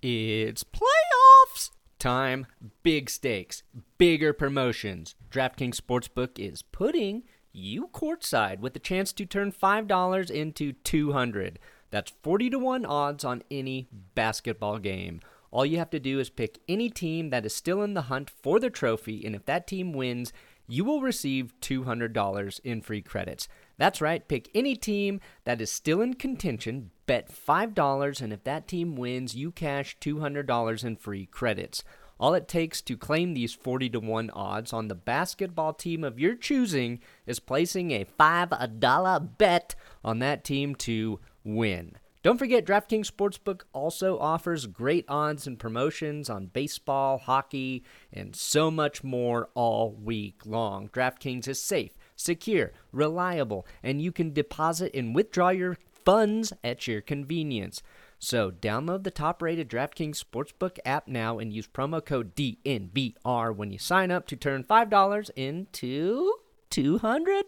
It's playoffs time. Big stakes, bigger promotions. DraftKings Sportsbook is putting you courtside with the chance to turn $5 into 200. That's 40 to 1 odds on any basketball game. All you have to do is pick any team that is still in the hunt for the trophy, and if that team wins, you will receive $200 in free credits. That's right, pick any team that is still in contention, bet $5, and if that team wins, you cash $200 in free credits. All it takes to claim these 40 to 1 odds on the basketball team of your choosing is placing a $5 bet on that team to win. Don't forget, DraftKings Sportsbook also offers great odds and promotions on baseball, hockey, and so much more all week long. DraftKings is safe, secure, reliable, and you can deposit and withdraw your funds at your convenience. So download the top-rated DraftKings Sportsbook app now and use promo code DNVR when you sign up to turn $5 into $200 in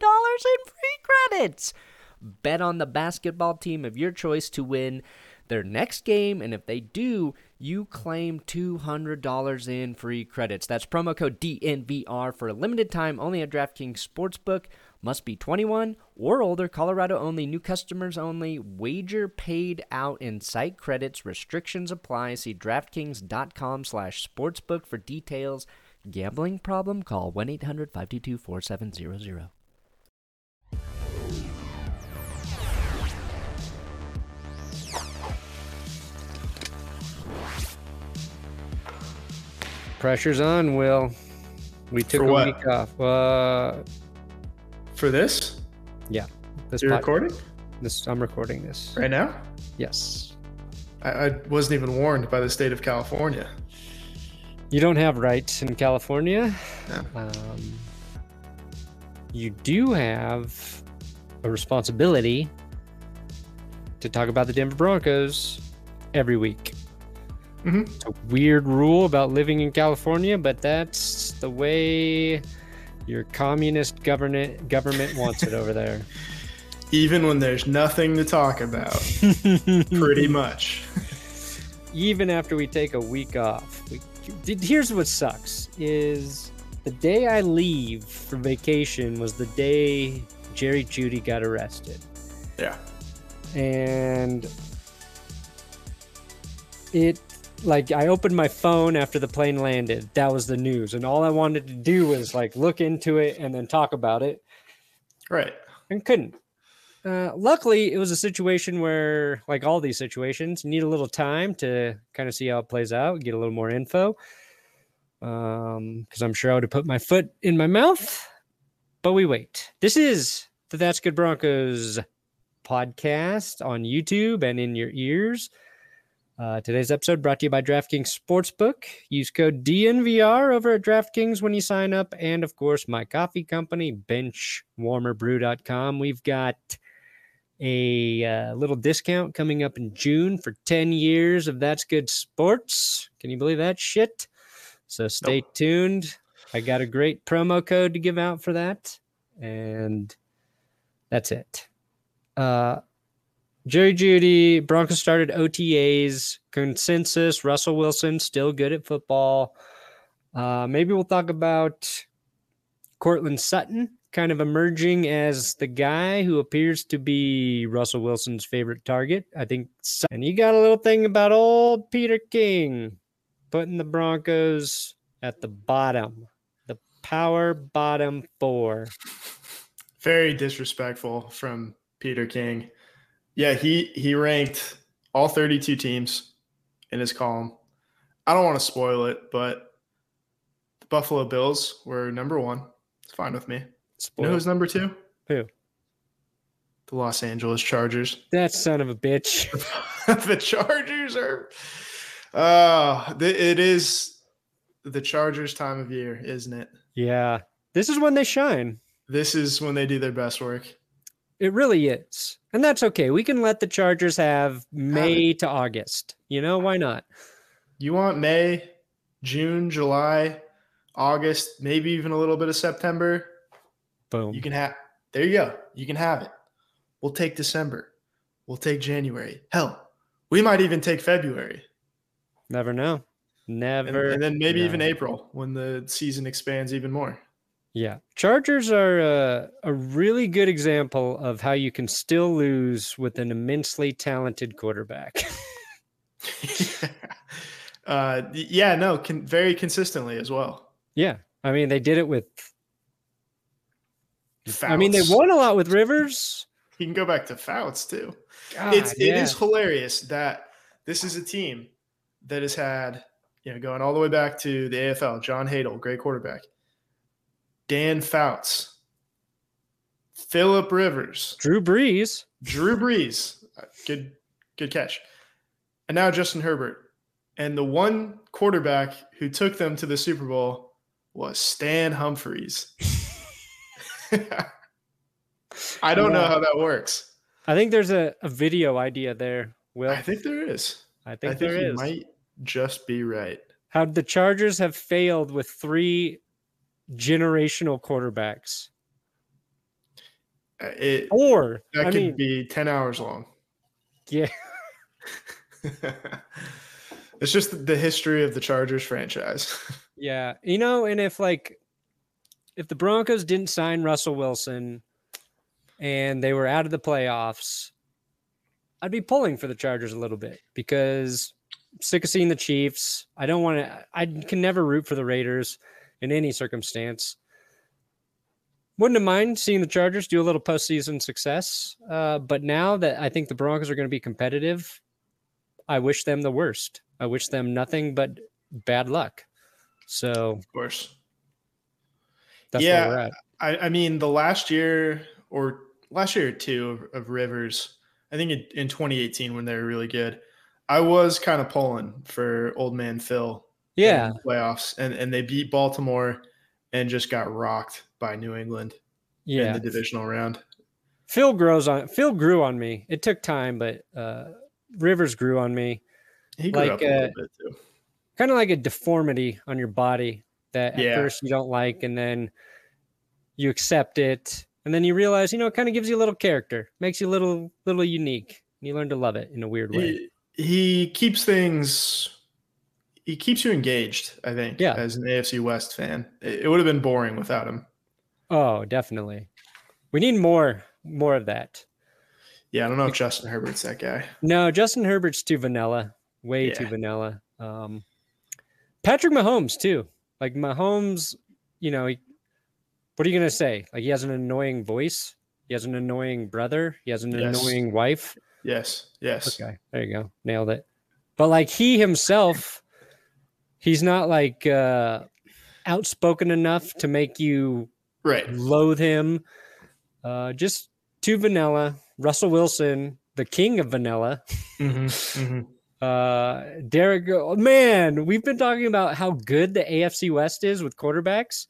free credits. Bet on the basketball team of your choice to win their next game, and if they do, you claim $200 in free credits. That's promo code DNVR for a limited time only at DraftKings Sportsbook. Must be 21 or older, Colorado only, new customers only, wager paid out in site credits, restrictions apply. See DraftKings.com slash sportsbook for details. Gambling problem? Call 1-800-522-4700. Pressure's on, Will. We took For a what? week off. Uh, For this? yeah. This You're recording This I'm recording this. right now? Yes. I, I wasn't even warned by the state of California. You don't have rights in California. No. Um, you do have a responsibility to talk about the Denver Broncos every week. Mhm. It's a weird rule about living in California, but that's the way your communist government government wants it over there. Even when there's nothing to talk about, pretty much. even after we take a week off. We, did- here's what sucks is the day I leave for vacation was the day Jerry Jeudy got arrested. Yeah. And it like I opened my phone after the plane landed. That was the news. And all I wanted to do was like look into it and then talk about it Right. and couldn't. Uh, luckily, it was a situation where, like all these situations, you need a little time to kind of see how it plays out, get a little more info. Um, because I'm sure I would have put my foot in my mouth, but we wait. This is the That's Good Broncos podcast on YouTube and in your ears. Uh, today's episode brought to you by DraftKings Sportsbook. Use code DNVR over at DraftKings when you sign up. And of course, my coffee company, benchwarmerbrew.com. We've got a uh, little discount coming up in June for 10 years of That's Good Sports. Can you believe that shit? So stay tuned. I got a great promo code to give out for that. And that's it. Uh, Jerry Jeudy, Broncos started OTAs, consensus. Russell Wilson still good at football. Uh, maybe we'll talk about Courtland Sutton kind of emerging as the guy who appears to be Russell Wilson's favorite target. I think. And you got a little thing about old Peter King putting the Broncos at the bottom, the power bottom four. Very disrespectful from Peter King. Yeah, he he ranked all 32 teams in his column. I don't want to spoil it, but the Buffalo Bills were number one. It's fine with me. You know Spoil- who's number two? Who? The Los Angeles Chargers. That son of a bitch. the Chargers are. Uh, it is the Chargers' time of year, isn't it? Yeah. This is when they shine. This is when they do their best work. It really is. And that's okay. We can let the Chargers have May to August. You know, why not? You want May, June, July, August, maybe even a little bit of September. Boom. You can have. There you go. You can have it. We'll take December. We'll take January. Hell, we might even take February. Never know. Never. And, and then maybe know. even April when the season expands even more. Yeah. Chargers are a, a really good example of how you can still lose with an immensely talented quarterback. uh, yeah, no, can, very consistently as well. yeah. I mean, they did it with. Fouts. I mean, they won a lot with Rivers. You can go back to Fouts too. God, it's yeah. is hilarious that this is a team that has had you know going all the way back to the AFL. John Hadl, great quarterback. Dan Fouts, Philip Rivers, Drew Brees. Drew Brees, good good catch, and now Justin Herbert. And the one quarterback who took them to the Super Bowl was Stan Humphries. I don't know how that works. I think there's a, a video idea there, Will. I think there is. I I think, think there is. might just be right. How the Chargers have failed with three generational quarterbacks. Uh, It Or, that I could mean, be ten hours long. yeah, it's just the history of the Chargers franchise. yeah. You know, and if like, if the Broncos didn't sign Russell Wilson and they were out of the playoffs, I'd be pulling for the Chargers a little bit because I'm sick of seeing the Chiefs. I don't want to, I can never root for the Raiders in any circumstance. Wouldn't have mind seeing the Chargers do a little postseason success. Uh, but now that I think the Broncos are going to be competitive, I wish them the worst. I wish them nothing but bad luck. So of course. that's Yeah. where we're at. I, I mean, the last year or last year or two of, of Rivers, I think in, in 2018 when they were really good, I was kind of pulling for old man Phil. Yeah. playoffs, and and they beat Baltimore and just got rocked by New England yeah in the divisional round. Phil grows on Phil grew on me. It took time, but uh Rivers grew on me. He grew Like, up a little uh, bit too. Kind of like a deformity on your body that at Yeah. first you don't like and then you accept it and then you realize, you know, it kind of gives you a little character, makes you a little little unique. And you learn to love it in a weird way. He, he keeps things. He keeps you engaged. I think. Yeah. As an AFC West fan, it, it would have been boring without him. Oh, definitely. We need more more of that. Yeah, I don't know if Justin Herbert's that guy. No, Justin Herbert's too vanilla, way too vanilla. Um, Patrick Mahomes too. Like Mahomes, you know, he, what are you gonna say? Like he has an annoying voice. He has an annoying brother. He has an Yes. annoying wife. Yes. Yes. Okay, there you go, nailed it. But like he himself, he's not like uh, outspoken enough to make you Right. loathe him. Uh, just too vanilla. Russell Wilson, the king of vanilla. Mm-hmm. Uh, Derek, oh, man, we've been talking about how good the AFC West is with quarterbacks,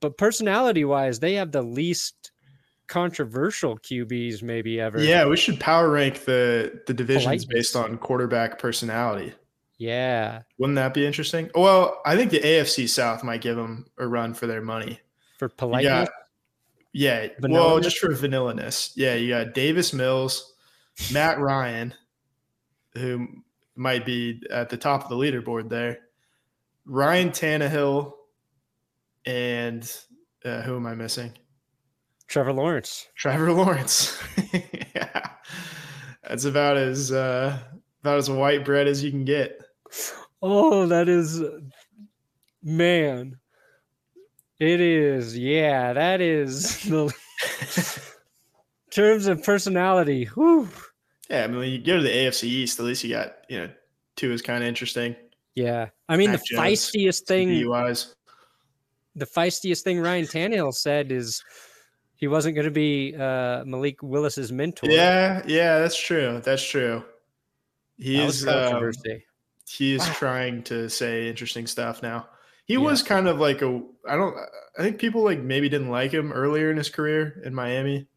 but personality wise, they have the least controversial QBs maybe ever. Yeah, we should power rank the the divisions Politeness. based on quarterback personality. Yeah. Wouldn't that be interesting? Well, I think the AFC South might give them a run for their money. For politeness. got, yeah, well, just for vanillaness. Yeah, you got Davis Mills, Matt Ryan, who might be at the top of the leaderboard there, Ryan Tannehill, and uh, who am I missing? Trevor Lawrence. Trevor Lawrence. yeah, that's about as uh, about as white bread as you can get. Oh, that is, man. It is. Yeah, that is the terms of personality. Whew. Yeah, I mean, when you go to the AFC East, at least you got you know two is kind of interesting. Yeah. I mean, the Jones, feistiest thing DUIs. the feistiest thing Ryan Tannehill said is he wasn't going to be uh, Malik Willis's mentor. Yeah, yeah, that's true. That's true. He that was is um, controversy. He is Wow. trying to say interesting stuff now. He Yeah. was kind of like a I don't I think people like maybe didn't like him earlier in his career in Miami,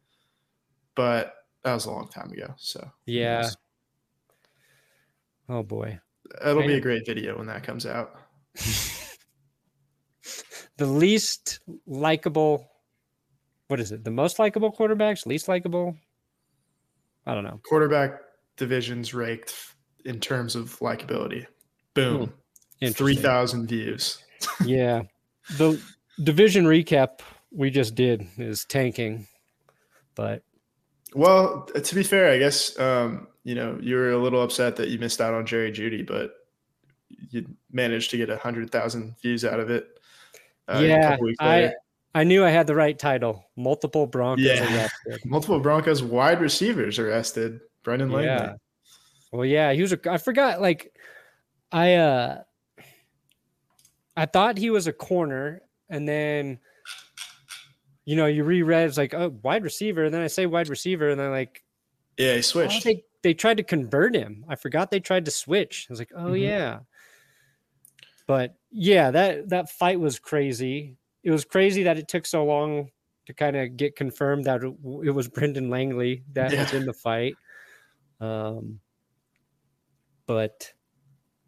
but that was a long time ago. So yeah. Oh boy. it'll be a great video when that comes out. The least likable. What is it? The most likable quarterbacks? Least likable? I don't know. Quarterback divisions raked in terms of likability. Boom. Interesting. 3,000 views. yeah. The division recap we just did is tanking, but Well, to be fair, I guess um, you know you were a little upset that you missed out on Jerry Jeudy, but you managed to get a hundred thousand views out of it. uh, yeah, I. I knew I had the right title. Multiple Broncos Yeah. arrested. multiple Broncos wide receivers arrested. Brendan Langley. Yeah. Well, yeah, he was a. I forgot. Like, I uh, I thought he was a corner, and then, you know, you reread it's like, oh, wide receiver, and then I say wide receiver, and then like, Yeah, he oh, switched. they they tried to convert him. I forgot they tried to switch. I was like, oh Mhm. yeah. But yeah, that that fight was crazy. It was crazy that it took so long to kind of get confirmed that it, it was Brendan Langley that was in the fight. Um, but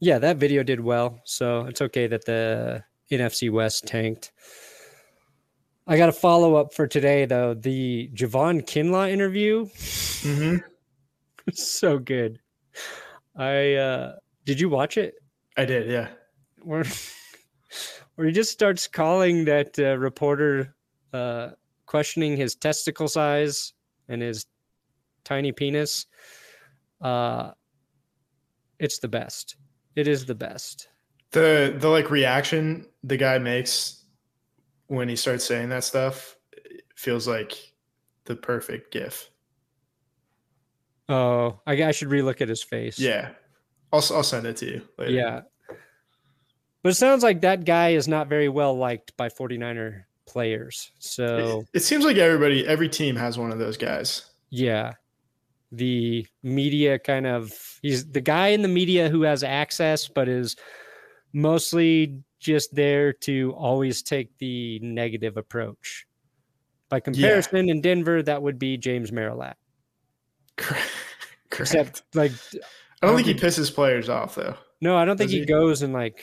yeah, that video did well, so it's okay that the NFC West tanked. I got a follow up for today though. The Javon Kinlaw interview hmm so good. I uh did you watch it? I did. Yeah. Where where he just starts calling that uh, reporter uh questioning his testicle size and his tiny penis. Uh it's the best. It is the best. The the like reaction the guy makes when he starts saying that stuff feels like the perfect gif. Oh, I, I should relook at his face. Yeah. I'll I'll send it to you later. Yeah. But it sounds like that guy is not very well liked by 49er players. So It, it seems like everybody every team has one of those guys. Yeah. The media kind of he's the guy in the media who has access but is mostly just there to always take the negative approach. By comparison in Denver that would be James Merilatt. Correct. Except like I don't think he pisses players off though. no, I don't think he, he? goes and like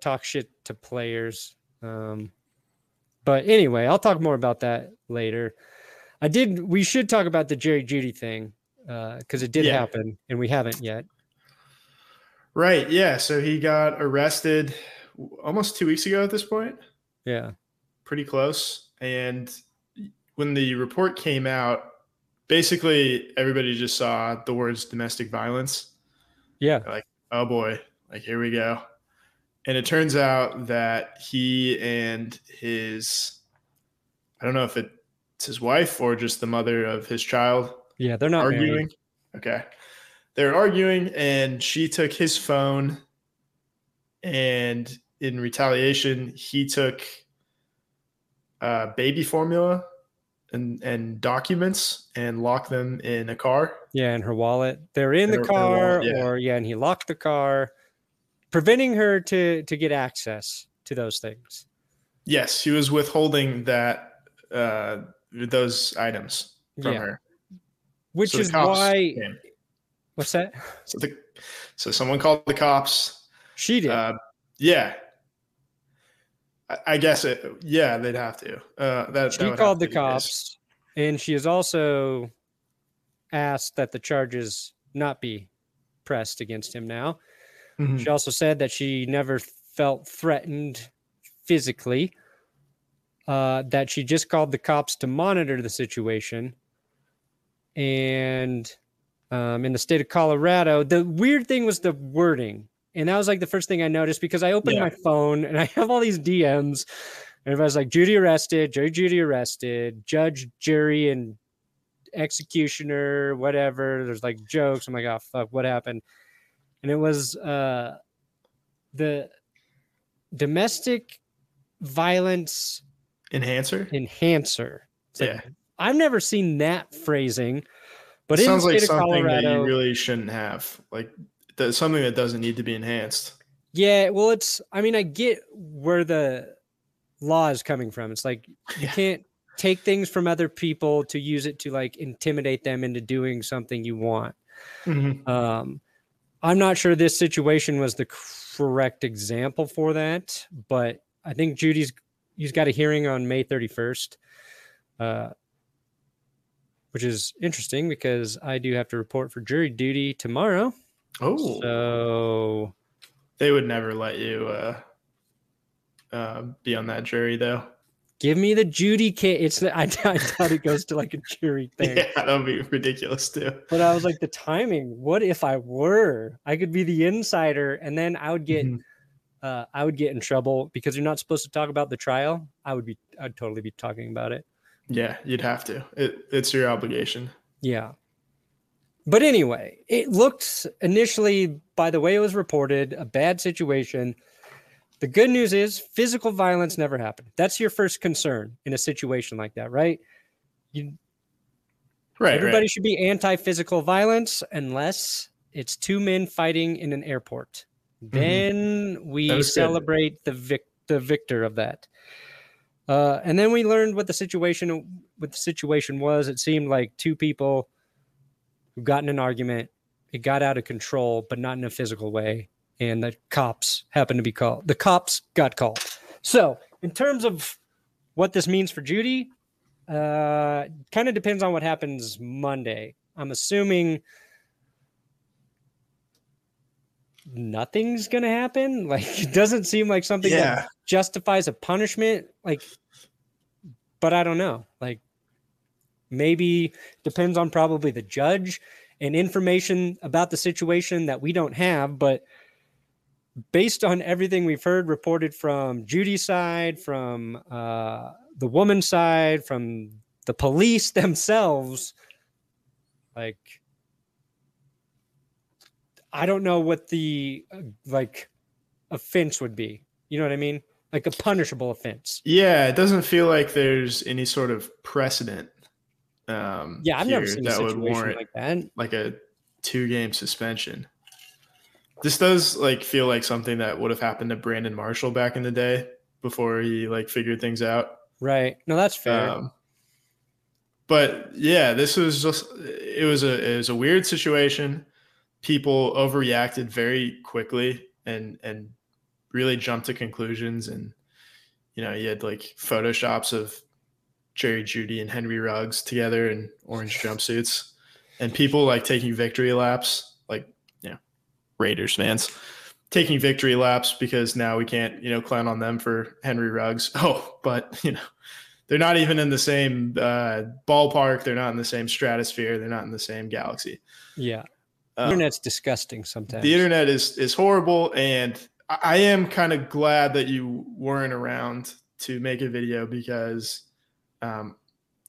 talk shit to players. Um but anyway, I'll talk more about that later. I did we should talk about the Jerry Jeudy thing uh cuz it did Yeah. happen and we haven't yet. Right. Yeah. So he got arrested almost two weeks ago at this point. Yeah. Pretty close. And when the report came out, basically everybody just saw the words domestic violence. Yeah. Like, oh boy, like here we go. And it turns out that he and his I don't know if it's his wife or just the mother of his child Yeah, they're not arguing. arguing. Okay. They're arguing, and she took his phone, and in retaliation, he took uh, baby formula and and documents and locked them in a car. Yeah, and her wallet. They're in the Her- car wallet, yeah. or yeah, and he locked the car, preventing her to to get access to those things. Yes, he was withholding that uh, those items from Yeah. her. Which So is why came. what's that? So the so someone called the cops. She did. Uh, yeah. I, I guess it. Yeah, they'd have to. Uh, that that she would called the cops and she has also asked that the charges not be pressed against him now. Mhm. She also said that she never felt threatened physically, uh, that she just called the cops to monitor the situation. And um, in the state of Colorado, the weird thing was the wording. And that was like the first thing I noticed because I opened Yeah. my phone and I have all these DMs. And everybody's like, Jeudy arrested, Jerry Jeudy arrested, judge, jury, and executioner, whatever. There's like jokes. I'm like, oh, fuck, what happened? and it was uh, the domestic violence Enhancer. enhancer. It's like, Yeah. I've never seen that phrasing, but It sounds like something that you really shouldn't have. Like that's something that doesn't need to be enhanced. yeah. Well, it's. I mean, I get where the law is coming from. It's like you Yeah. can't take things from other people to use it to like intimidate them into doing something you want. Mhm. Um, I'm not sure this situation was the correct example for that, but I think Jeudy's he's got a hearing on May 31st, uh, which is interesting because I do have to report for jury duty tomorrow. Oh, So they would never let you uh, uh, be on that jury, though. give me the Jeudy case. It's the, I, I thought it goes to like a jury thing. Yeah, that would be ridiculous too. But I was like, the timing. What if I were? I could be the insider, and then I would get, Mhm. Uh, I would get in trouble because you're not supposed to talk about the trial. I would be, I'd totally be talking about it. Yeah, you'd have to. It, it's your obligation. Yeah. But anyway, it looked initially, by the way it was reported, a bad situation. The good news is physical violence never happened. That's your first concern in a situation like that, right? You, Right. everybody right. should be anti-physical violence unless it's two men fighting in an airport. Then we Mm-hmm. Was good. celebrate the vic- the victor of that. Uh, and then we learned what the situation what the situation was. It seemed like two people who got in an argument. It got out of control, but not in a physical way. And the cops happened to be called. The cops got called. So, in terms of what this means for Jeudy, uh, kind of depends on what happens Monday. I'm assuming nothing's gonna happen. Like it doesn't seem like something Yeah. that justifies a punishment. Like, but I don't know. Like, maybe depends on probably the judge and information about the situation that we don't have. But based on everything we've heard reported from Jeudy's side, from uh, the woman's side, from the police themselves, like I don't know what the uh, like offense would be. You know what I mean? Like a punishable offense. Yeah, it doesn't feel like there's any sort of precedent. Um, Yeah, I've never seen a that would situation warrant like that. like a two game suspension. This does like feel like something that would have happened to Brandon Marshall back in the day before he like figured things out. Right. No, that's fair. Um, but yeah, this was just it was a it was a weird situation. People overreacted very quickly and and really jumped to conclusions. And you know, you had like photoshops of Jerry Jeudy and Henry Ruggs together in orange jumpsuits, and people like taking victory laps, like you know, Raiders fans taking victory laps because now we can't you know clown on them for Henry Ruggs. Oh, but you know they're not even in the same uh, ballpark. They're not in the same stratosphere. They're not in the same galaxy. yeah. Uh, Internet's disgusting sometimes. the internet is is horrible, and I, I am kind of glad that you weren't around to make a video because um,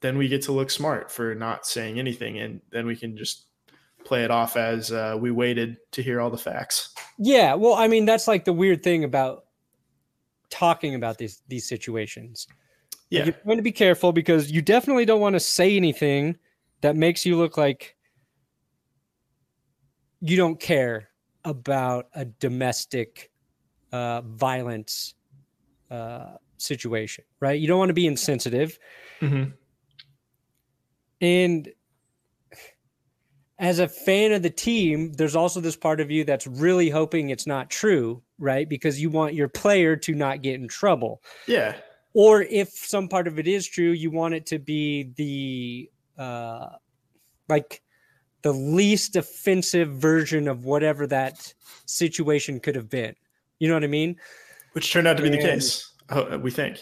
then we get to look smart for not saying anything, and then we can just play it off as uh, we waited to hear all the facts. Yeah, well, I mean, that's like the weird thing about talking about these these situations. Like, Yeah, you're going to be careful because you definitely don't want to say anything that makes you look like you don't care about a domestic uh, violence uh, situation, right? You don't want to be insensitive. Mhm. And as a fan of the team, there's also this part of you that's really hoping it's not true, right? Because you want your player to not get in trouble. yeah, Or if some part of it is true, you want it to be the uh like the least offensive version of whatever that situation could have been. You know what I mean? which turned out to be the case. uh, We think.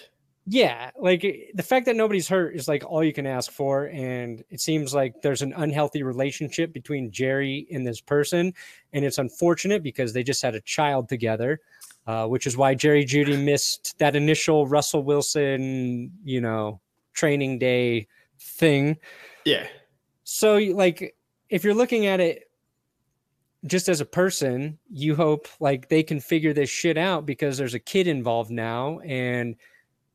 Yeah, like the fact that nobody's hurt is like all you can ask for, and it seems like there's an unhealthy relationship between Jerry and this person, and it's unfortunate because they just had a child together, uh, which is why Jerry Jeudy missed that initial Russell Wilson, you know, training day thing. Yeah, So, like, if you're looking at it just as a person, you hope like they can figure this shit out because there's a kid involved now, and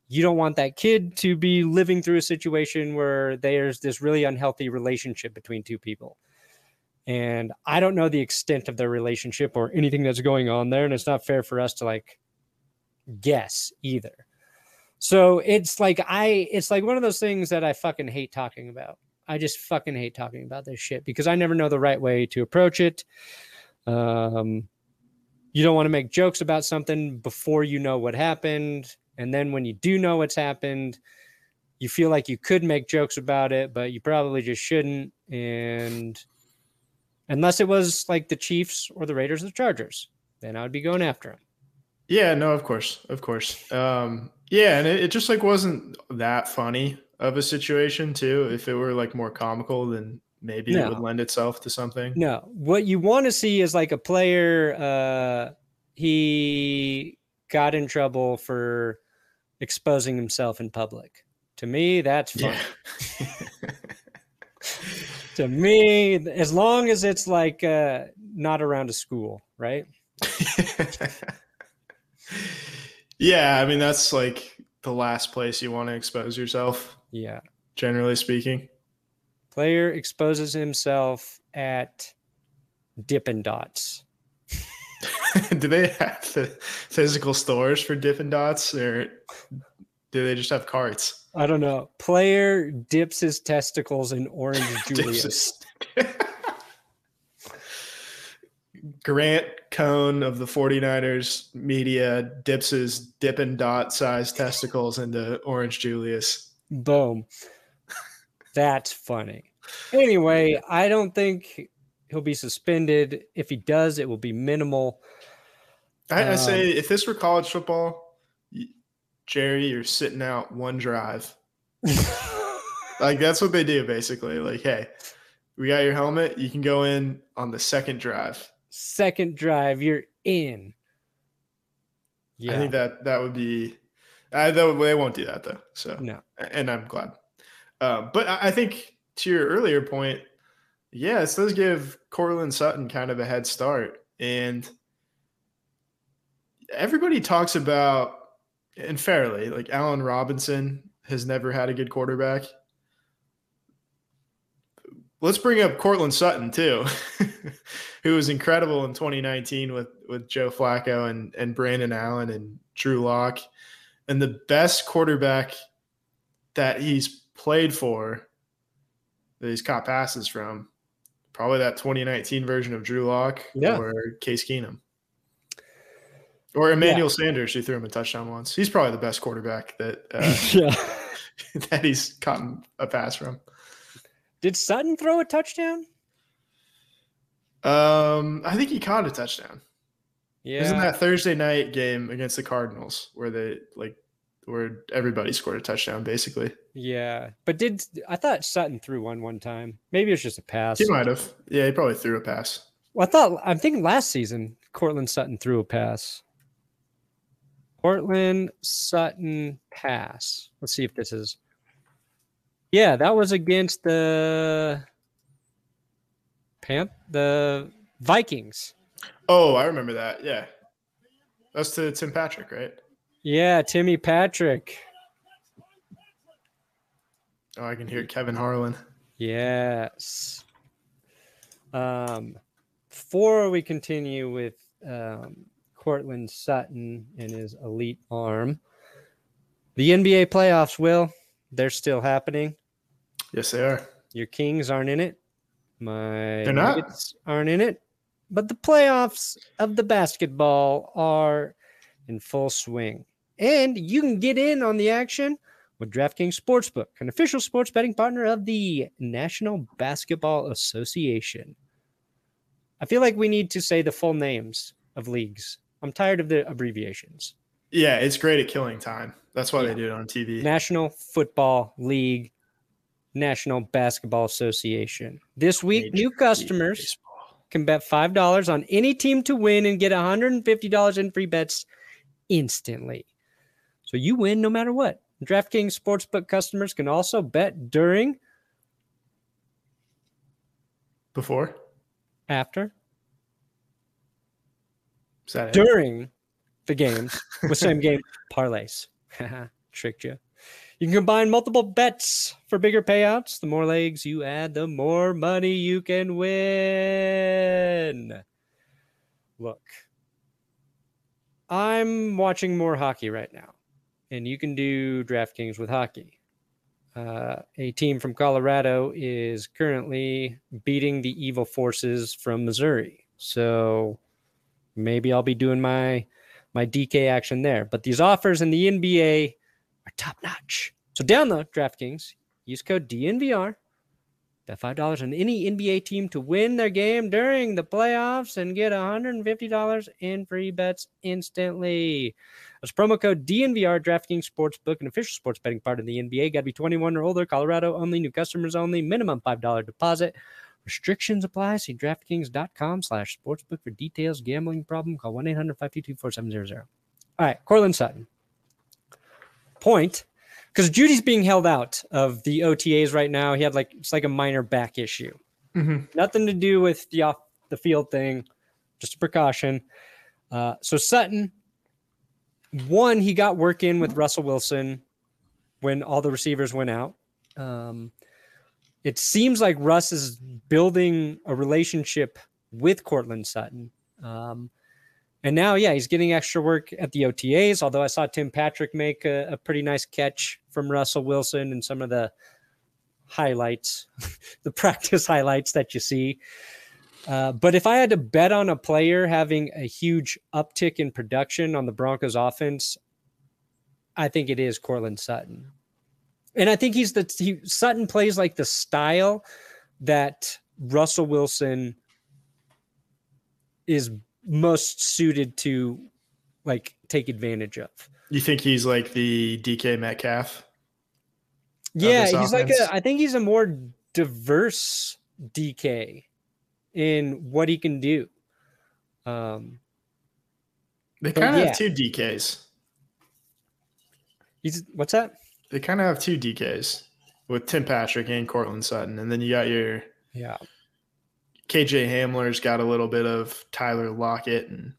you don't want that kid to be living through a situation where there's this really unhealthy relationship between two people. And I don't know the extent of their relationship or anything that's going on there, and it's not fair for us to like guess either. So it's like I it's like one of those things that I fucking hate talking about. I just fucking hate talking about this shit because I never know the right way to approach it. Um, you don't want to make jokes about something before you know what happened. And then when you do know what's happened, you feel like you could make jokes about it, but you probably just shouldn't. And unless it was like the Chiefs or the Raiders or the Chargers. Then I would be going after him. Yeah, no, of course, of course. Um, yeah, and it, it just like wasn't that funny of a situation too. If it were like more comical, then maybe No. it would lend itself to something. No, what you want to see is like a player. Uh, he got in trouble for exposing himself in public. To me, that's fun. Yeah. To me, as long as it's like uh, not around a school, right? yeah, I mean that's like the last place you want to expose yourself, Yeah. generally speaking. Player exposes himself at Dippin' Dots. do they have the physical stores for Dippin' Dots, or do they just have carts? I don't know. Player dips his testicles in orange Julius. Grant Cohn of the 49ers media dips his Dippin' Dot sized testicles into Orange Julius. Boom. That's funny. Anyway, I don't think he'll be suspended. If he does, it will be minimal. I, I Um, say if this were college football, Jerry, you're sitting out one drive. Like that's what they do basically. Like, hey, we got your helmet. You can go in on the second drive. Second drive, you're in. Yeah. I think that that would be. I though they won't do that though. So no. and I'm glad. Um, but I I think to your earlier point, yeah, this does give Courtland Sutton kind of a head start, and everybody talks about, and fairly, like Allen Robinson has never had a good quarterback. Let's bring up Courtland Sutton too, who was incredible in 2019 with with Joe Flacco and and Brandon Allen and Drew Lock, and the best quarterback that he's played for, that he's caught passes from, probably that 2019 version of Drew Lock Yeah. or Case Keenum. Or Emmanuel Sanders, who threw him a touchdown once. He's probably the best quarterback that uh, yeah. that he's caught a pass from. Did Sutton throw a touchdown? Um, I think he caught a touchdown. Yeah. In that Thursday night game against the Cardinals where they like where everybody scored a touchdown basically. Yeah. But did I thought Sutton threw one one time? Maybe it was just a pass. He might have. Yeah, he probably threw a pass. Well, I thought I'm thinking last season Courtland Sutton threw a pass. Courtland Sutton pass. Let's see if this is. Yeah, that was against the Pamp the Vikings. Oh, I remember that. Yeah. That's to Tim Patrick, right? Yeah, Timmy Patrick. Oh, I can hear Kevin Harlan. Yes. Um, before we continue with um, Courtland Sutton and his elite arm, the NBA playoffs will they're still happening. Yes, they are. Your Kings aren't in it. My They're not? Nuggets aren't in it. But the playoffs of the basketball are in full swing. And you can get in on the action with DraftKings Sportsbook, an official sports betting partner of the National Basketball Association. I feel like we need to say the full names of leagues. I'm tired of the abbreviations. Yeah, it's great at killing time. That's why Yeah. they do it on TV. National Football League, National Basketball Association. This week, Major new customers. Can bet $5 on any team to win and get $150 in free bets instantly. So you win no matter what. DraftKings Sportsbook customers can also bet during, Before? after, that it? during the games with same game parlays. Tricked you. You can combine multiple bets for bigger payouts. The more legs you add, the more money you can win. Look, I'm watching more hockey right now, and you can do DraftKings with hockey. Uh, a team from Colorado is currently beating the evil forces from Missouri. So maybe I'll be doing my my DK action there. But these offers in the NBA are top notch. So download DraftKings, use code DNVR, Bet $5 on any NBA team to win their game during the playoffs and get $150 in free bets instantly. That's promo code DNVR, DraftKings Sportsbook, an official sports betting part of the NBA. Got to be 21 or older, Colorado only, new customers only, minimum $5 deposit. Restrictions apply. See DraftKings.com slash sportsbook for details. Gambling problem, call 1 800 522 4700. All right, Courtland Sutton. Point because Jeudy's being held out of the OTAs right now. He had like it's like a minor back issue, Mm-hmm. nothing to do with the off the field thing, just a precaution. Uh, so Sutton, one, he got work in with Russell Wilson when all the receivers went out. Um, it seems like Russ is building a relationship with Courtland Sutton. Um, and now, yeah, he's getting extra work at the OTAs. Although I saw Tim Patrick make a, a pretty nice catch from Russell Wilson and some of the highlights, the practice highlights that you see. Uh, but if I had to bet on a player having a huge uptick in production on the Broncos offense, I think it is Courtland Sutton. And I think he's the he, Sutton plays like the style that Russell Wilson is most suited to like take advantage of. You think he's like the DK Metcalf? Yeah, he's like offense? a I think he's a more diverse DK in what he can do. Um They kind of yeah. have two DKs. he's what's that? They kind of have two DKs with Tim Patrick and Courtland Sutton, and then you got your Yeah. KJ Hamler's got a little bit of Tyler Lockett and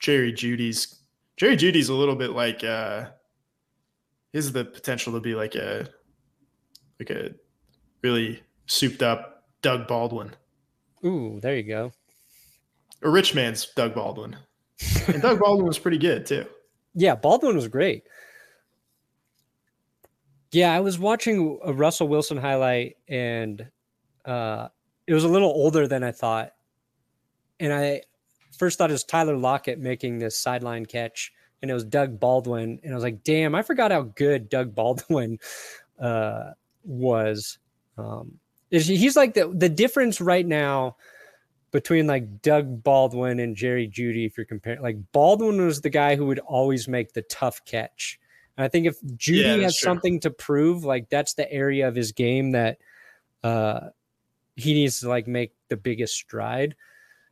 Jerry Jeudy's. Jerry Jeudy's a little bit like uh he the potential to be like a like a really souped up Doug Baldwin. Ooh, there you go. A rich man's Doug Baldwin. And Doug Baldwin was pretty good too. Yeah, Baldwin was great. Yeah, I was watching a Russell Wilson highlight and uh it was a little older than I thought. And I first thought it was Tyler Lockett making this sideline catch and it was Doug Baldwin and I was like, "Damn, I forgot how good Doug Baldwin uh was." Um he's like the the difference right now between like Doug Baldwin and Jerry Jeudy, if you're comparing, like Baldwin was the guy who would always make the tough catch. And I think if Jeudy Yeah, has true. something to prove, like that's the area of his game that uh, he needs to like make the biggest stride.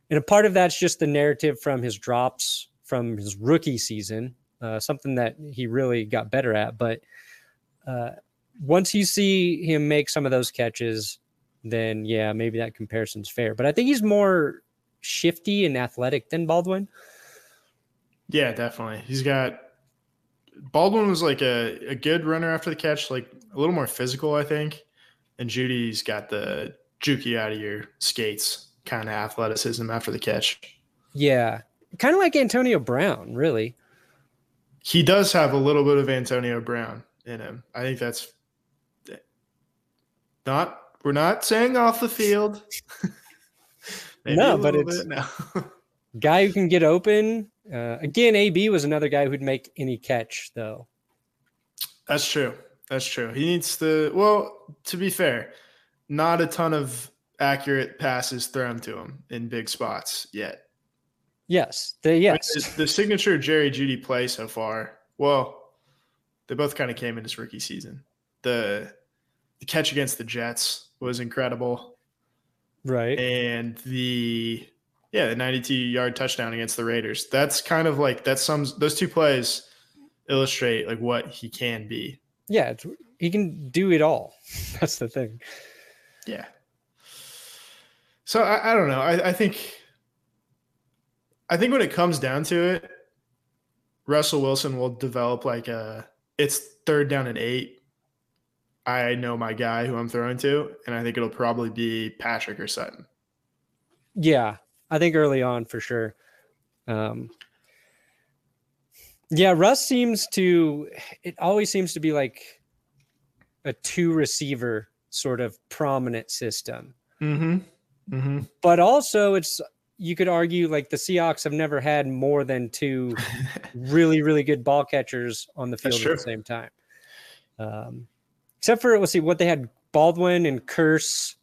And a part of that's just the narrative from his drops from his rookie season, uh, something that he really got better at. But uh, once you see him make some of those catches, then yeah, maybe that comparison's fair. But I think he's more shifty and athletic than Baldwin. Yeah, definitely. He's got Baldwin was like a, a good runner after the catch, like a little more physical, I think. And Jeudy's got the juke you out of your skates kind of athleticism after the catch. Yeah, kind of like Antonio Brown, really. He does have a little bit of Antonio Brown in him. I think that's not we're not saying off the field. No, but it's- no. Guy who can get open. Uh, again, AB was another guy who'd make any catch, though. That's true. That's true. He needs to. Well, to be fair, not a ton of accurate passes thrown to him in big spots yet. Yes, the yes, The, the signature Jerry Jeudy play so far. Well, they both kind of came in his rookie season. The the catch against the Jets was incredible, right. and the yeah the 92 yard touchdown against the Raiders. That's kind of like that sums those two plays illustrate like what he can be. Yeah, it's, he can do it all. That's the thing. Yeah. So I, I don't know. I, I think I think when it comes down to it, Russell Wilson will develop like a it's third down and eight. I know my guy who I'm throwing to, and I think it'll probably be Patrick or Sutton. Yeah, I think early on for sure. Um, yeah, Russ seems to. It always seems to be like a two receiver sort of prominent system, Mm-hmm. Mm-hmm. but also it's you could argue like the Seahawks have never had more than two really really good ball catchers on the field at the same time. Um, except for let's see what they had Baldwin and Kearse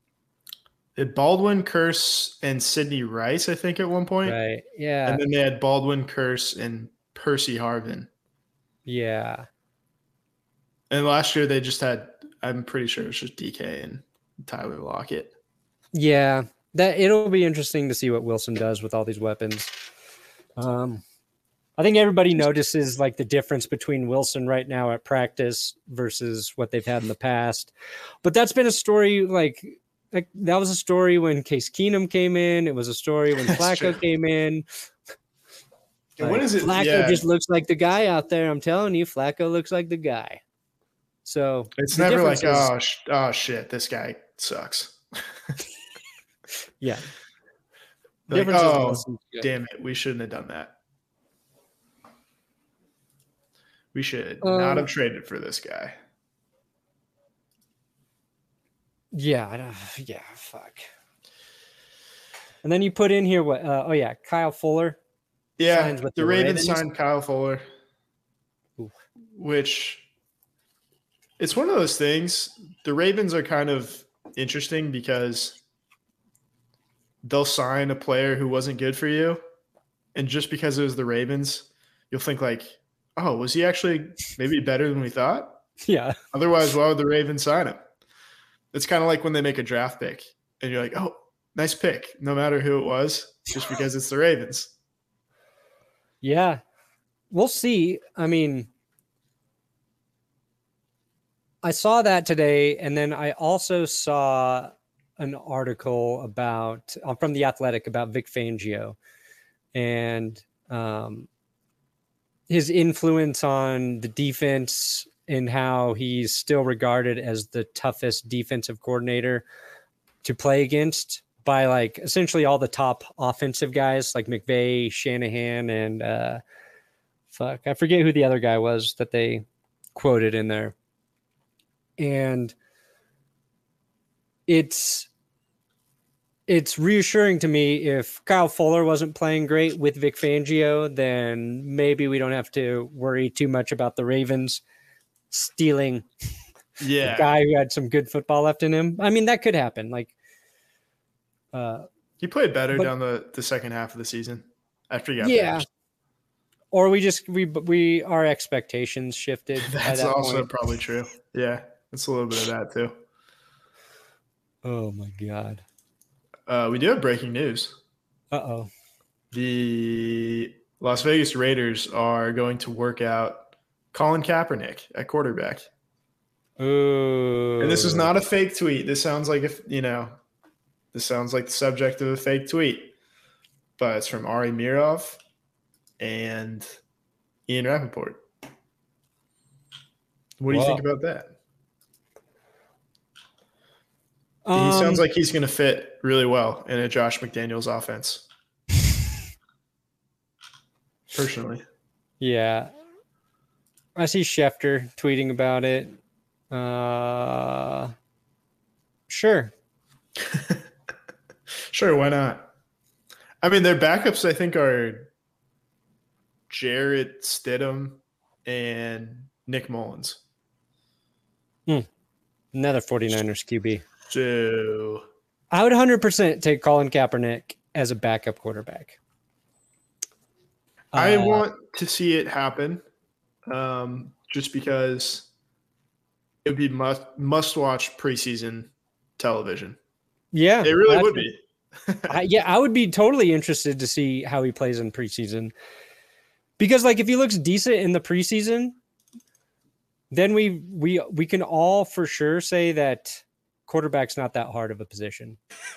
had Baldwin, Kearse, and Sidney Rice, I think, at one point. Right. Yeah. And then they had Baldwin, Kearse, and Percy Harvin. yeah. And last year they just had, I'm pretty sure it's just DK and Tyler Lockett. Yeah. That it'll be interesting to see what Wilson does with all these weapons. Um I think everybody notices like the difference between Wilson right now at practice versus what they've had in the past. But that's been a story like like that was a story when Case Keenum came in. It was a story when That's Flacco true. came in. And what Like, is it? Flacco yeah, just looks like the guy out there. I'm telling you, Flacco looks like the guy. So it's never like, is- oh, sh- oh shit, this guy sucks. yeah, Like, oh, damn it, we shouldn't have done that. We should Um, not have traded for this guy. Yeah, yeah, fuck. And then you put in here what? Uh, oh yeah, Kyle Fuller. Yeah, the, the Ravens, Ravens. signed Kyle Fuller, Oof. which it's one of those things. The Ravens are kind of interesting because they'll sign a player who wasn't good for you, and just because it was the Ravens, you'll think like, oh, was he actually maybe better than we thought? Yeah, Otherwise, why would the Ravens sign him? It's kind of like when they make a draft pick and you're like, oh, nice pick, no matter who it was, just because it's the Ravens. yeah. We'll see. I mean, I saw that today, and then I also saw an article about from the Athletic about Vic Fangio and um, his influence on the defense and how he's still regarded as the toughest defensive coordinator to play against by like essentially all the top offensive guys like McVay, Shanahan, and uh, fuck, I forget who the other guy was that they quoted in there. And it's it's reassuring to me if Kyle Fuller wasn't playing great with Vic Fangio, then maybe we don't have to worry too much about the Ravens stealing Yeah. a guy who had some good football left in him. I mean, that could happen. Like, uh, He played better But- down the, the second half of the season after he got Yeah. benched. or we just we we our expectations shifted. That's that also point. probably true. Yeah, it's a little bit of that too. Oh my god. Uh, we do have breaking news. Uh oh. The Las Vegas Raiders are going to work out Colin Kaepernick at quarterback. Ooh. And this is not a fake tweet. This sounds like if you know, this sounds like the subject of a fake tweet, but it's from Ari Meirov and Ian Rapoport. What do you think about that? He sounds Um, like he's going to fit really well in a Josh McDaniels offense. Personally, Yeah. I see Schefter tweeting about it. Uh sure. sure, why not? I mean, their backups, I think, are Jarrett Stidham and Nick Mullens. Hmm. Another 49ers QB. So I would 100% take Colin Kaepernick as a backup quarterback. I Uh, want to see it happen, um, just because it would be must must watch preseason television. Yeah. It really I- would be. I, yeah, I would be totally interested to see how he plays in preseason. Because like if he looks decent in the preseason, then we we we can all for sure say that quarterback's not that hard of a position.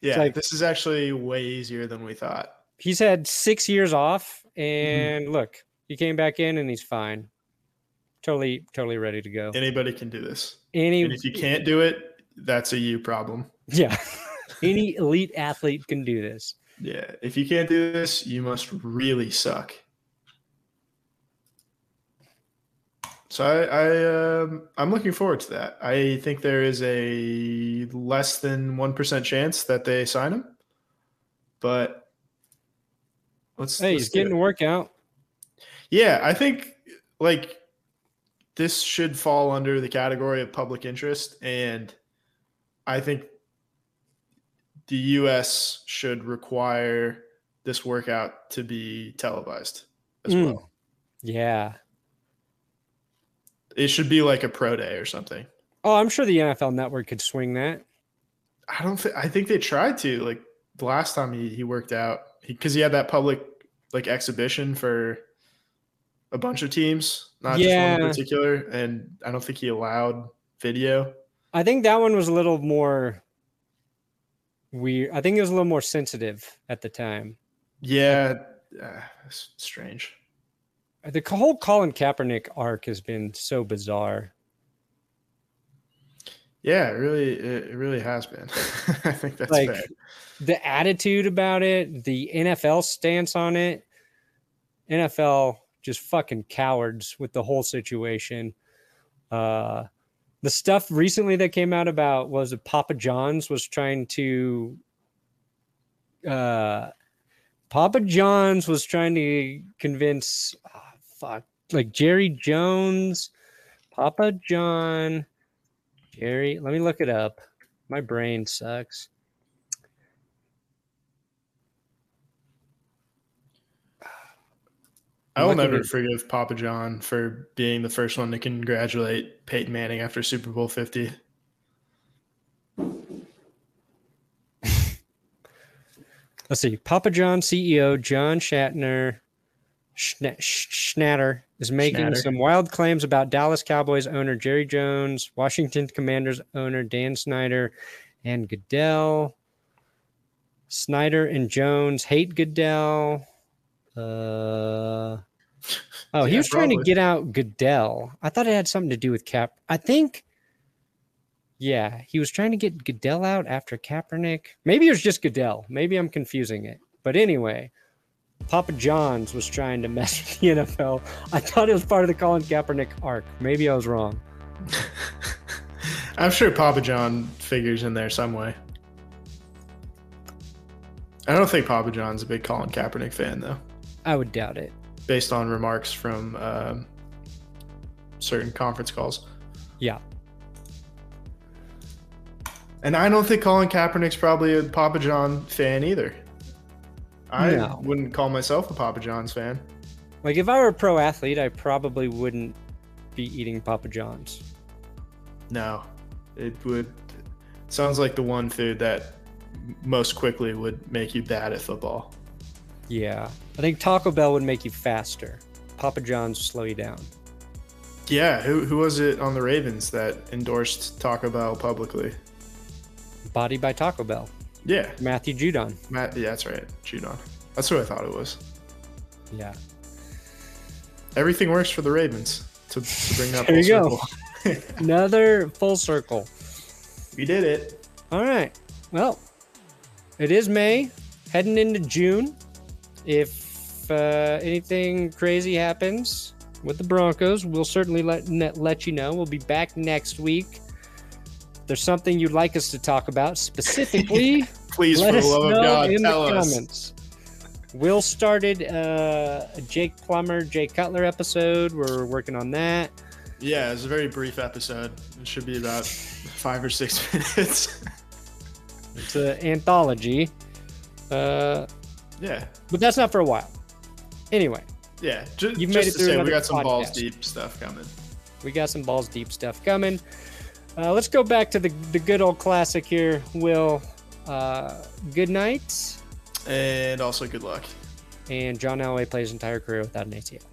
yeah, like- this is actually way easier than we thought. He's had 6 years off Mm-hmm. and look, he came back in and he's fine. Totally totally ready to go. Anybody can do this, Any and if you can't do it, that's a you problem. Yeah. Any elite athlete can do this. Yeah, if you can't do this, you must really suck. So I, I um, I'm looking forward to that. I think there is a less than one percent chance that they sign him, but let's. Hey, let's he's getting it. a workout. Yeah, I think like this should fall under the category of public interest, and I think the U.S. should require this workout to be televised as Mm. well. Yeah. It should be like a pro day or something. Oh, I'm sure the NFL Network could swing that. I don't think I think they tried to like the last time he, he worked out because he, had that public like exhibition for a bunch of teams, not just one in particular, and I don't think he allowed video. I think that one was a little more weird. I think it was a little more sensitive at the time. Yeah, uh, strange. The whole Colin Kaepernick arc has been so bizarre. Yeah, it really, it, really has been. I think that's Like, fair. The attitude about it, the NFL stance on it, NFL just fucking cowards with the whole situation. Uh, the stuff recently that came out about was it Papa John's was trying to uh Papa John's was trying to convince fuck like Jerry Jones, Papa John, Jerry. Let me look it up. My brain sucks. I will never forgive Papa John for being the first one to congratulate Peyton Manning after Super Bowl 50. Let's see. Papa John CEO John Shatner Schna- Schnatter is making Schnatter. some wild claims about Dallas Cowboys owner Jerry Jones, Washington Commanders owner Dan Snyder, and Goodell. Snyder and Jones hate Goodell. Uh, oh, he Yeah, was trying to get out Goodell. I thought it had something to do with Cap. I think. Yeah, he was trying to get Goodell out after Kaepernick. Maybe it was just Goodell. Maybe I'm confusing it. But anyway, Papa John's was trying to mess with the NFL. I thought it was part of the Colin Kaepernick arc. Maybe I was wrong. I'm sure Papa John figures in there some way. I don't think Papa John's a big Colin Kaepernick fan, though, I would doubt it. based on remarks from um, certain conference calls. Yeah. And I don't think Colin Kaepernick's probably a Papa John fan either. I No. wouldn't call myself a Papa John's fan. Like if I were a pro athlete, I probably wouldn't be eating Papa John's. No, it would. Sounds like the one food that most quickly would make you bad at football. Yeah. I think Taco Bell would make you faster. Papa John's slow you down. Yeah, who who was it on the Ravens that endorsed Taco Bell publicly? Body by Taco Bell. Yeah, Matthew Judon. Matt. Yeah, that's right. Judon. That's what I thought it was. Yeah. Everything works for the Ravens. To, to bring that There full you go. circle. Another full circle. we did it. All right. Well, it is May, heading into June. If uh, anything crazy happens with the Broncos, we'll certainly let net- let you know. We'll be back next week. There's something you'd like us to talk about specifically, Please, let for us the love of know God, in the us. comments. Will started uh, a Jake Plummer, Jake Cutler episode. We're working on that. Yeah, it's a very brief episode. It should be about five or six minutes. It's an anthology, uh, yeah, but that's not for a while. Anyway, yeah. Ju- You've just made it to through say, we got some balls deep stuff coming. we got some balls deep stuff coming. Uh, let's go back to the, the good old classic here, Will. Uh, good night. And also, good luck. And John Elway plays his entire career without an ACL.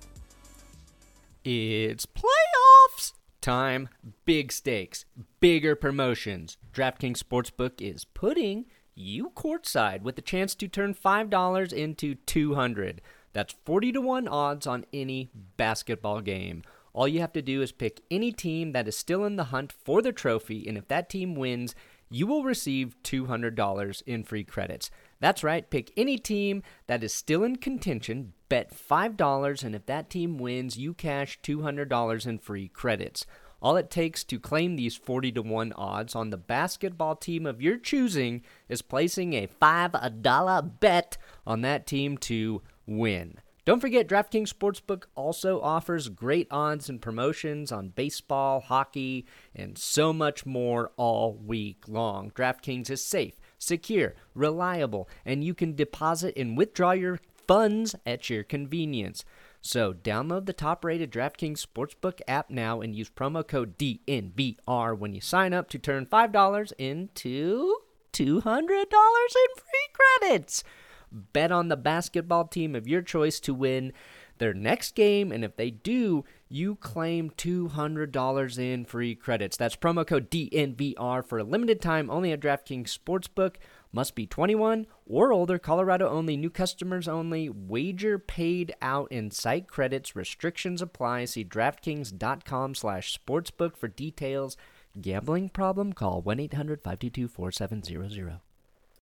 It's playoffs time. Big stakes, bigger promotions. DraftKings Sportsbook is putting you courtside with the chance to turn $5 into 200. That's 40 to 1 odds on any basketball game. All you have to do is pick any team that is still in the hunt for the trophy, and if that team wins, you will receive $200 in free credits. That's right, pick any team that is still in contention, bet $5, and if that team wins, you cash $200 in free credits. All it takes to claim these 40 to 1 odds on the basketball team of your choosing is placing a $5 bet on that team to win. Don't forget, DraftKings Sportsbook also offers great odds and promotions on baseball, hockey, and so much more all week long. DraftKings is safe, secure, reliable, and you can deposit and withdraw your funds at your convenience. So download the top-rated DraftKings Sportsbook app now and use promo code DNVR when you sign up to turn $5 into $200 in free credits. Bet on the basketball team of your choice to win their next game, and if they do, you claim $200 in free credits. That's promo code DNVR for a limited time only at DraftKings Sportsbook. Must be 21 or older, Colorado only, new customers only, wager paid out in site credits, restrictions apply. See DraftKings.com slash sportsbook for details. Gambling problem? Call 1-800-522-4700.